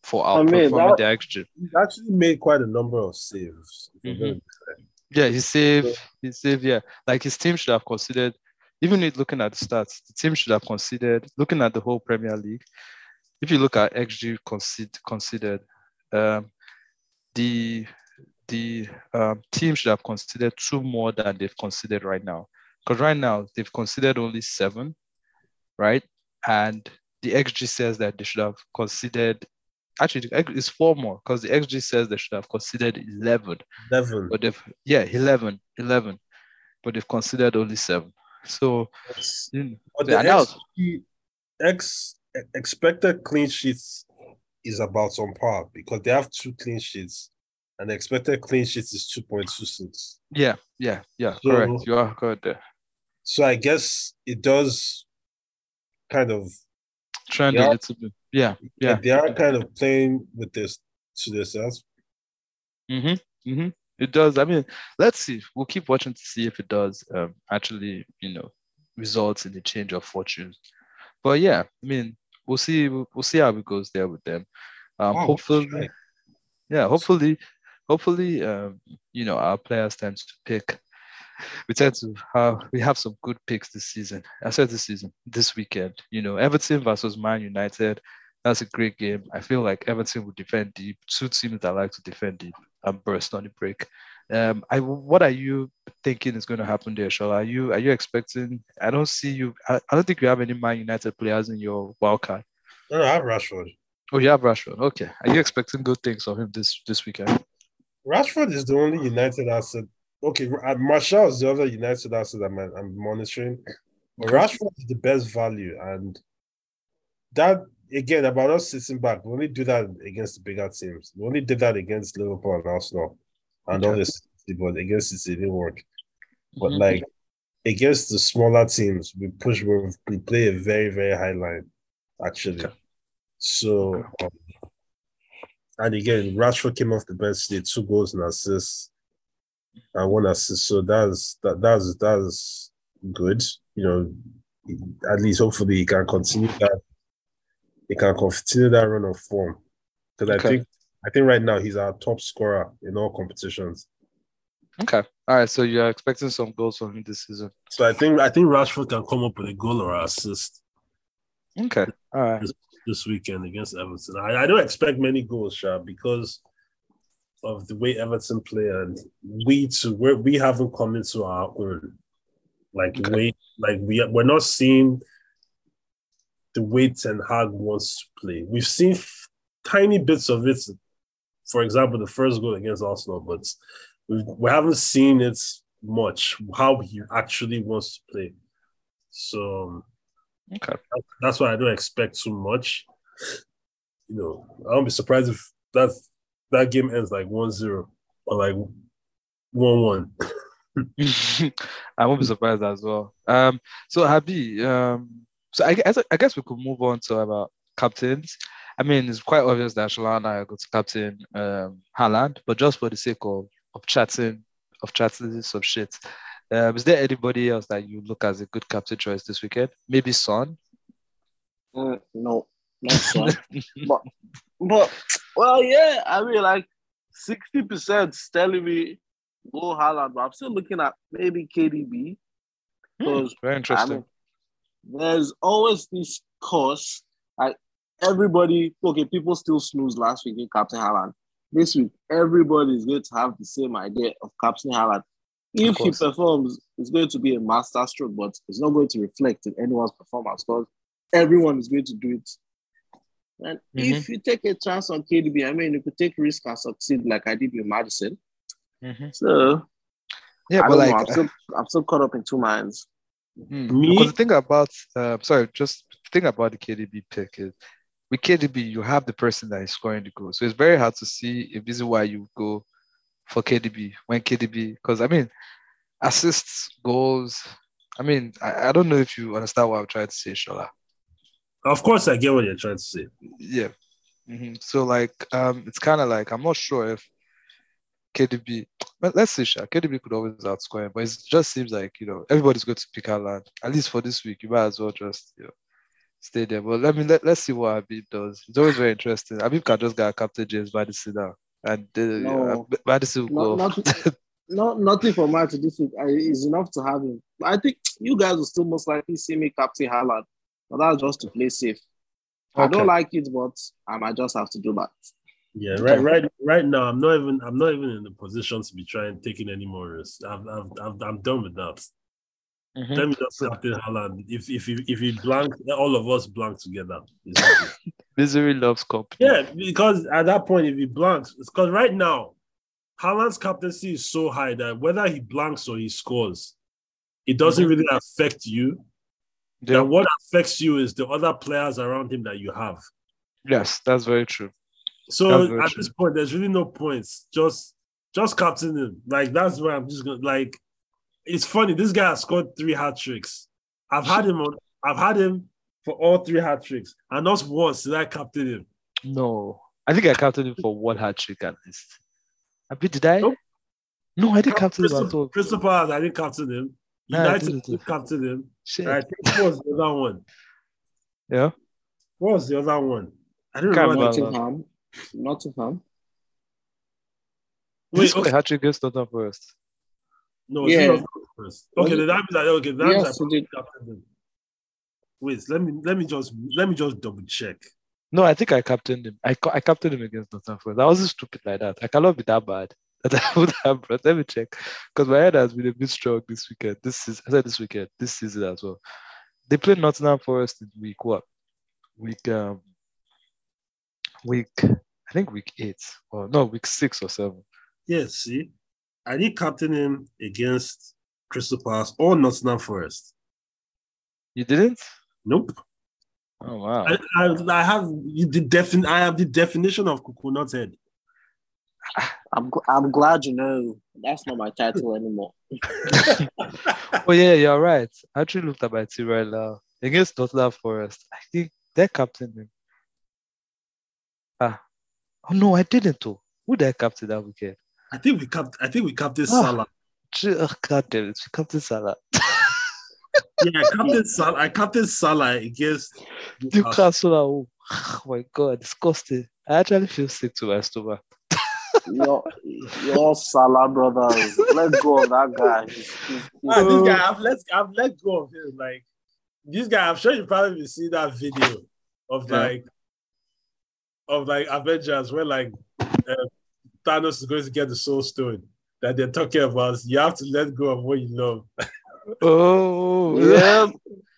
For I mean, outperforming that- the XG. He's actually made quite a number of saves. Mhm. Yeah, he saved. He saved. Yeah, like his team should have considered. Even looking at the stats, the team should have considered looking at the whole Premier League. If you look at XG considered, considered, um, the the um, team should have considered two more than they've considered right now. Because right now they've considered only seven, right? And the XG says that they should have considered. Actually, it's four more because the XG says they should have considered eleven Eleven. but they've yeah 11 11 but they've considered only seven so you know, But the. XG X expected clean sheets is about on par because they have two clean sheets, and expected clean sheets is two point two six. yeah yeah yeah So- correct you are correct there So I guess it does kind of trend Yeah. a little bit yeah yeah they are kind of playing with this to themselves. mm-hmm, mm-hmm. it does i mean let's see we'll keep watching to see if it does um, actually you know results in the change of fortunes but yeah i mean we'll see we'll, we'll see how it goes there with them um Wow, hopefully right. yeah hopefully hopefully um you know our players tend to pick we tend to have we have some good picks this season. I said this season this weekend you know everton versus man united that's a great game. I feel like everton will defend deep two teams that like to defend deep and burst on the break. Um i what are you thinking is going to happen there Shola? are you are you expecting i don't see you I, I don't think you have any man united players in your wild card. No, no, I have Rashford. oh you have rashford okay. Are you expecting good things of him this this weekend Rashford is the only United asset. Okay, uh, Martial is the other United asset I'm, I'm monitoring. But Rashford is the best value, and that again about us sitting back. We only do that against the bigger teams. We only did that against Liverpool and Arsenal, and all this. but against City it didn't work. But Mhm. like against the smaller teams, we push. We, we play a very very high line, actually. So, um, and again, Rashford came off the bench, did two goals and assists, and one assist. So that's that that's that's good. You know, at least hopefully he can continue that. He can continue that run of form because I think I think right now he's our top scorer in all competitions. Okay. All right. So you're expecting some goals from him this season. So I think I think Rashford can come up with a goal or assist Okay. All right. This weekend against Everton. I, I don't expect many goals, Sha, because of the way Everton play and we too we we haven't come into our own. Like Okay. way, like we we're not seeing the way Ten Hag wants to play. We've seen f- tiny bits of it. For example, the first goal against Arsenal, but we we haven't seen it much. How he actually wants to play. So Okay. that's why I don't expect too much. You know, I won't be surprised if that that game ends like 1-0 or like 1-1. I won't be surprised as well. Um, so Habi, um, so I guess I guess we could move on to about captains. I mean, it's quite obvious that Shalana and I are going to captain um Haaland, but just for the sake of of chatting, of chatting some shit. Um, is there anybody else that you look as a good captain choice this weekend? Maybe Son. Mm, no, not son. but, but, well, yeah, I mean, like 60% is telling me go Haaland, but I'm still looking at maybe KDB because Very I interesting. mean, there's always this course. Like everybody, okay, people still snooze last week in Captain Haaland. This week, everybody is going to have the same idea of Captain Haaland. If he performs, it's going to be a master stroke, but it's not going to reflect in anyone's performance because everyone is going to do it. And if you take a chance on KDB, I mean, you could take risk and succeed like I did with Maddison. Mhm. So Yeah, I but like know. I'm still, I'm still caught up in two minds. Hmm. Me- Because the thing about, uh, sorry, just the thing about the KDB pick is with KDB, you have the person that is scoring the goal. So it's very hard to see if this is why you go for KDB when KDB, because I mean, assists, goals. I mean, I, I don't know if you understand what I'm trying to say, Shola. Of course, I get what you're trying to say. Yeah. Mhm. So like, um, it's kind of like I'm not sure if KDB. But let's see, Sha. KDB could always outscore him, but it just seems like you know everybody's going to pick Haaland. At least for this week, you might as well just you know stay there. But let me let, let's see what Habib does. It's always very interesting. Habib can just get Captain James Maddison now, and uh, No. uh, Maddison will No, go. not, not, nothing for March this week I, is enough to have him. I think you guys will still most likely see me captain Haaland, but that's just to play safe. I don't like it, but I might just have to do that. Yeah, right, right, right now. I'm not even. I'm not even in the position to be trying taking any more risks. I've, I've, I've, I'm done with that. Mhm. Let me just captain Haaland. If if he if he blank, all of us blank together. It's okay. Misery loves company. yeah, because at that point, if he blanks, it's because right now, Haaland's captaincy is so high that whether he blanks or he scores, it doesn't Mhm. really affect you. Yeah. That what affects you is the other players around him that you have. Yes, that's very true. So very at true. this point, there's really no points. Just just captain him. Like that's where I'm just gonna like. It's funny. This guy has scored three hat tricks. I've had him on. I've had him for all three hat tricks, and not once did I captain him. No, I think I captained him for one hat trick at least. I mean, did I? Nope. No, I didn't captain him at all. Crystal Palace, I didn't captain him. Nah, I United, I didn't. didn't captain him. Shit. I think what was the other one? Yeah. What was the other one? I don't Can't remember. remember. the- Nottingham, Nottingham. Wait, Wait, scored okay. hat trick against Tottenham first. No, Yeah. Yeah. first. Okay, Was then that that okay, that means Yes, I probably did. him. Wait, let me let me just let me just double check. No, I think I captained him. I I captained him against Tottenham first. I wasn't stupid like that. I cannot be that bad. That I would have. Let me check. Because my head has been a bit strong this weekend. This is I said this weekend, this season as well. They played Nottingham Forest in week what? Week um week I think week eight or no week six or seven. Yes, see, I did captain him against Crystal Palace or Nottingham Forest. You didn't? Nope. Oh wow. I, I, I have the defin I have the definition of coconut head. I'm I'm glad you know that's not my title anymore. Oh yeah, you're right. I actually looked at my team right now against Nottingham Forest. I think their captain. him. Ah, oh no, I didn't. Too. Who did I captain that weekend? I think we capped I think we captain Ah. Salah. Gee, Oh, God damn it, we captain Salah. Yeah, Captain Salah. I captain Salah against Newcastle. Newcastle. at home. Oh my God, disgusting. I actually feel sick to my stomach. Your, your Salah brothers. Let go of that guy. He's- he's- Ah, he's- this guy, I've let I've let go of him. Like this guy, I'm sure you probably see that video of Yeah. like of like Avengers where like uh, Thanos is going to get the Soul Stone that they're talking about. You have to let go of what you love. Oh, Yeah.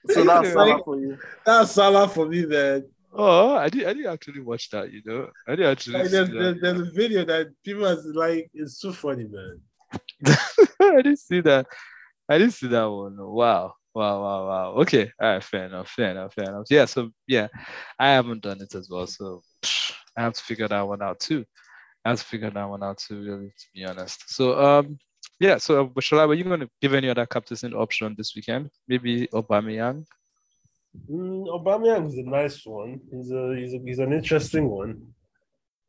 So that's Salah for you. That's Salah for me, man. Oh, I did. I didn't actually watch that. You know, I didn't actually. Like, see there's, that. there's, there's a video that people are like, it's too funny, man. I didn't see that. I didn't see that one. Wow. Wow, wow, wow. Okay. All right, fair enough. Fair enough. Fair enough. Yeah. So yeah, I haven't done it as well. So I have to figure that one out too. I have to figure that one out too, really, to be honest. So um yeah, so but Shola, were you gonna give any other captain option this weekend? Maybe Aubameyang? Mm, Aubameyang is a nice one. He's a he's a, he's an interesting one.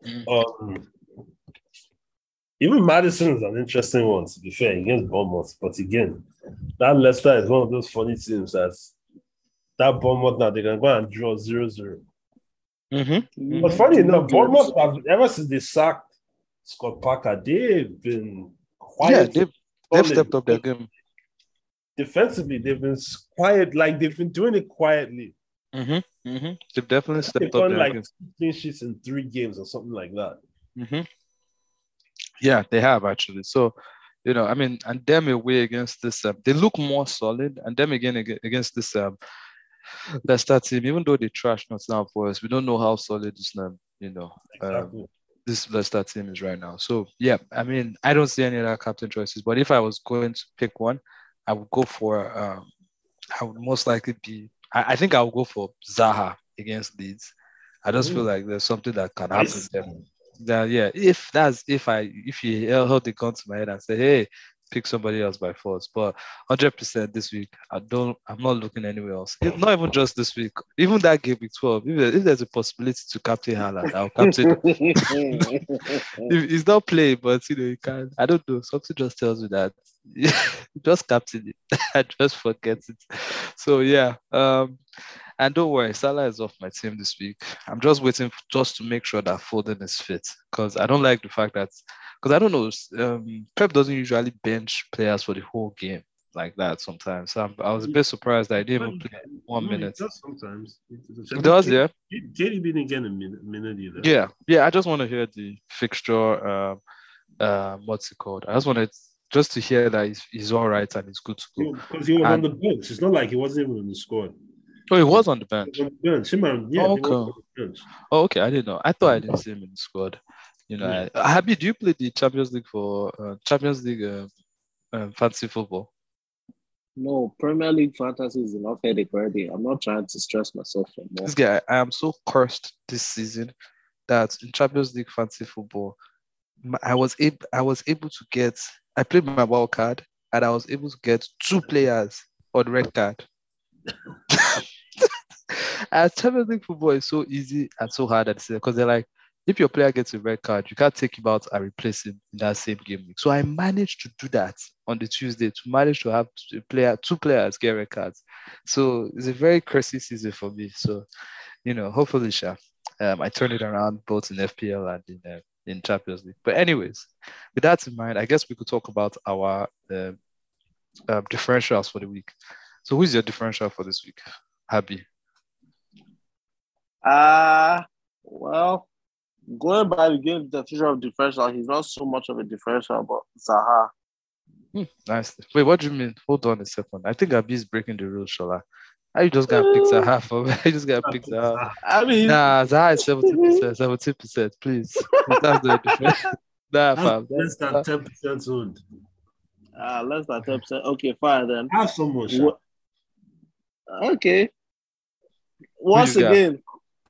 Mm. Um, even Maddison is an interesting one. To be fair, against Bournemouth, but again, that Leicester is one of those funny teams that that Bournemouth now they can go and draw 0-0. Mm-hmm. But funny enough, Bournemouth have ever since they sacked Scott Parker, they've been Yeah, quiet. they've, they've stepped up their game. defensively. They've been quiet, like they've been doing it quietly. Mm-hmm. Mm-hmm. They've definitely They've stepped up their like game. two clean sheets in three games or something like that. Mm-hmm. Yeah, they have actually. So, you know, I mean, and them away against this, um, they look more solid. And them again against this um, Leicester team, even though they trashed Nottingham Forest, we don't know how solid this, um, you know, um, Exactly. this Leicester team is right now. So, yeah, I mean, I don't see any other captain choices. But if I was going to pick one, I would go for. Um, I would most likely be. I, I think I would go for Zaha against Leeds. I just feel like there's something that can happen Nice. there that yeah, if that's if I if you held the gun to my head and say, hey, pick somebody else by force. But hundred percent this week, I don't I'm not looking anywhere else. If, not even just this week, even that game week 12. If, there- if there's a possibility to captain Haaland, I'll captain he's not playing, but you know, you can I don't know. Something just tells me that just captain it. I just forget it. So yeah. Um and don't worry, Salah is off my team this week. I'm just waiting f- just to make sure that Foden is fit because I don't like the fact that because I don't know. Um, Pep doesn't usually bench players for the whole game like that sometimes. So I'm, I was a bit surprised that I didn't even play one No, he minute. does sometimes. It does, yeah. Katie didn't get a minute, minute either. Yeah, yeah. I just want to hear the fixture. Um, uh, what's it called? I just wanted just to hear that he's, he's all right and he's good to go. Because he was And- on the bench. It's not like he wasn't even in the squad. Oh, he was on the bench. On the bench. Him yeah, Oh, okay. bench. Oh, okay. I didn't know. I thought I didn't see him in the squad. You know, Yeah. I, Happy, do you play the Champions League for uh, Champions League uh, um, fantasy football? No, Premier League fantasy is enough headache already. I'm not trying to stress myself anymore. This guy, I am so cursed this season that in Champions League fantasy football, m- I was able, I was able to get. I played my wild card and I was able to get two players on red card. and Champions League football is so easy and so hard at the same because they're like, if your player gets a red card, you can't take him out and replace him in that same game week. So I managed to do that on the Tuesday to manage to have a player, two players get red cards. So it's a very crazy season for me. So, you know, hopefully, Sha, um, I turn it around both in FPL and in uh, in Champions League. But anyways, with that in mind, I guess we could talk about our uh, um, differentials for the week. So, who's your differential for this week? Happy. Ah, well, going by the game, the future of differential, he's not so much of a differential, but Zaha. Hmm, nice. Wait, what do you mean? Hold on a second. I think Abi is breaking the rules, Shola. How you just gotta pick Zaha for me? You just gotta pick Zaha. I mean, Nah, Zaha is 70%, 70%, please. That's the difference. Nah, fam. Less than ten percent owned. uh, less than 10%. Okay, fine then. Have someone. Sha. Wha- Okay. Once you got? again,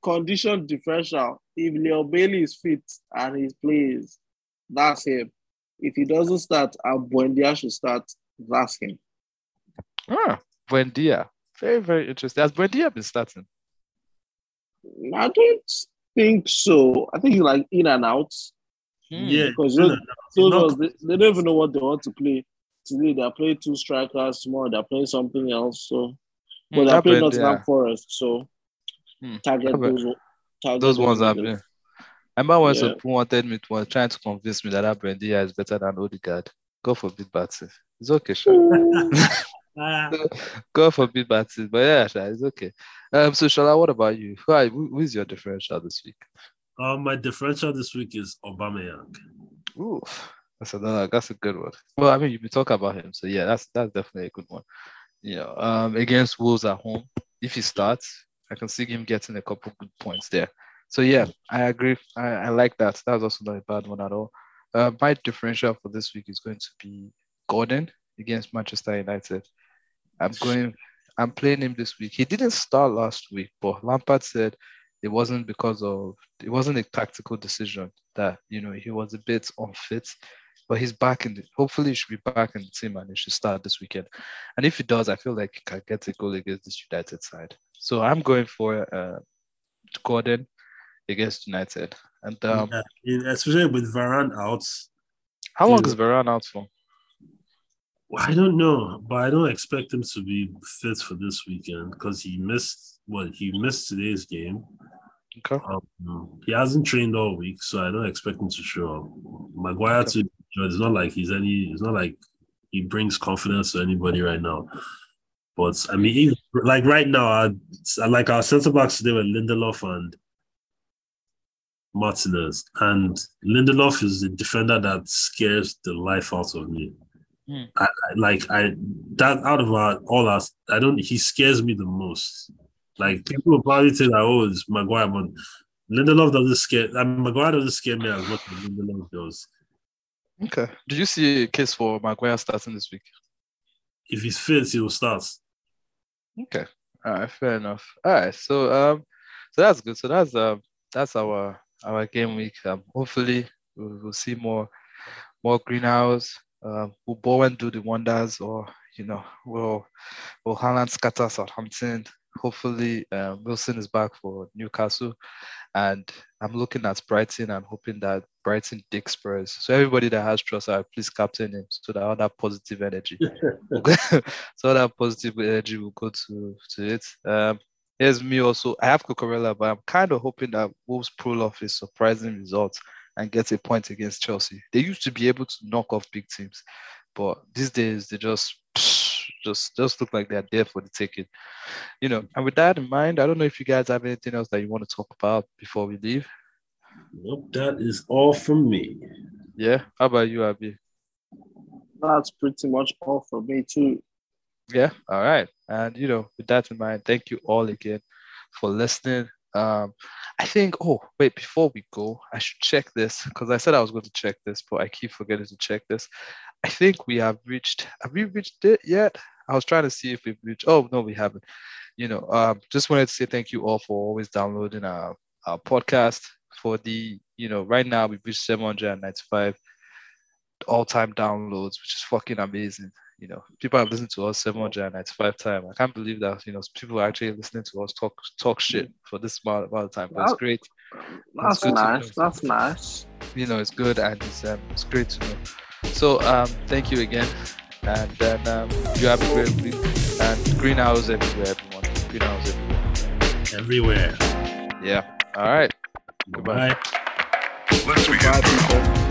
condition differential. If Leon Bailey is fit and he plays, that's him. If he doesn't start and Buendia should start, that's him. Ah, Buendia. Very, very interesting. Has Buendia been starting? I don't think so. I think he's like in and out. Hmm. Yeah, Because no, those, no, those they, they don't even know what they want to play. Today they're playing two strikers, tomorrow they're playing something else. So but Hmm, they're that playing Buendia. Nottingham Forest, so Hmm, target those target Those ones have niggas. been. I remember when Yeah. some people wanted me to was trying to convince me that that Buendia is better than Odegaard. God forbid Batty. It's okay, sure. Ah, God forbid Batty. But yeah, it's okay. Um, so Shola, what about you? Who, are, who who is your differential this week? uh, my differential this week is Aubameyang. Ooh, That's another. That's a good one. Well, I mean, you've been talking about him, so yeah, that's that's definitely a good one. You know, um, against Wolves at home, if he starts, I can see him getting a couple good points there. So yeah, I agree. I, I like that. That was also not a bad one at all. Uh, my differential for this week is going to be Gordon against Manchester United. I'm going. I'm playing him this week. He didn't start last week, but Lampard said it wasn't because of it wasn't a tactical decision that you know he was a bit unfit but he's back in the hopefully he should be back in the team and he should start this weekend. And if he does i feel like he can get a goal against this united side. So i'm going for uh gordon against united. And um yeah, especially with Varane out. How long is Varane out for I don't know, but I don't expect him to be fit for this weekend because he missed what he missed today's game. Okay. Um, he hasn't trained all week, so I don't expect him to show up. Maguire okay. to it's not like he's any. It's not like he brings confidence to anybody right now. But I mean, even, like right now, I, I like our centre backs today were Lindelof and Martinez, and Lindelof is a defender that scares the life out of me. Mm. I, I, like I that out of our all us, I don't. He scares me the most. Like people will probably say that oh, it's Maguire, but Lindelof doesn't scare. I mean, Maguire doesn't scare me as much as Lindelof does. Okay. Did you see a case for Maguire starting this week? If he's fit, he will start. Okay. All right. Fair enough. All right. So um, so that's good. So that's um, that's our our game week. Um, hopefully we'll, we'll see more more greenhouse. Um, will Bowen do the wonders, or you know, will will Haaland scatter Southampton? Hopefully, uh, Wilson is back for Newcastle, and I'm looking at Brighton I'm hoping that Brighton dig Spurs. So everybody that has Trossard, please captain him so that all that positive energy, so that positive energy will go to to it. Um, here's me also. I have Cucurella, but I'm kind of hoping that Wolves pull off a surprising result and get a point against Chelsea. They used to be able to knock off big teams, but these days they just just just look like they're there for the ticket. You know, and with that in mind, I don't know if you guys have anything else that you want to talk about before we leave. Nope, that is all from me. Yeah. How about you, Abby? That's pretty much all from me too. Yeah. All right. And you know, with that in mind, thank you all again for listening. Um, I think, oh, wait, before we go, I should check this because I said I was going to check this, but I keep forgetting to check this. I think we have reached, have we reached it yet? I was trying to see if we've reached, oh, no, we haven't. You know, um, just wanted to say thank you all for always downloading our, our podcast. For the, you know, right now we've reached 795 all time downloads, which is fucking amazing you know, people have listened to us 795 times. I can't believe that, you know, people are actually listening to us talk talk shit for this amount, amount of time. But it's great. That's it's nice. That's nice. You know, it's good and it's, um, it's great to know. So um, thank you again. And then um, you have a great week. And greenhouse everywhere, everyone. Greenhouse everywhere. Everywhere. Yeah. All right. Goodbye. Let's begin.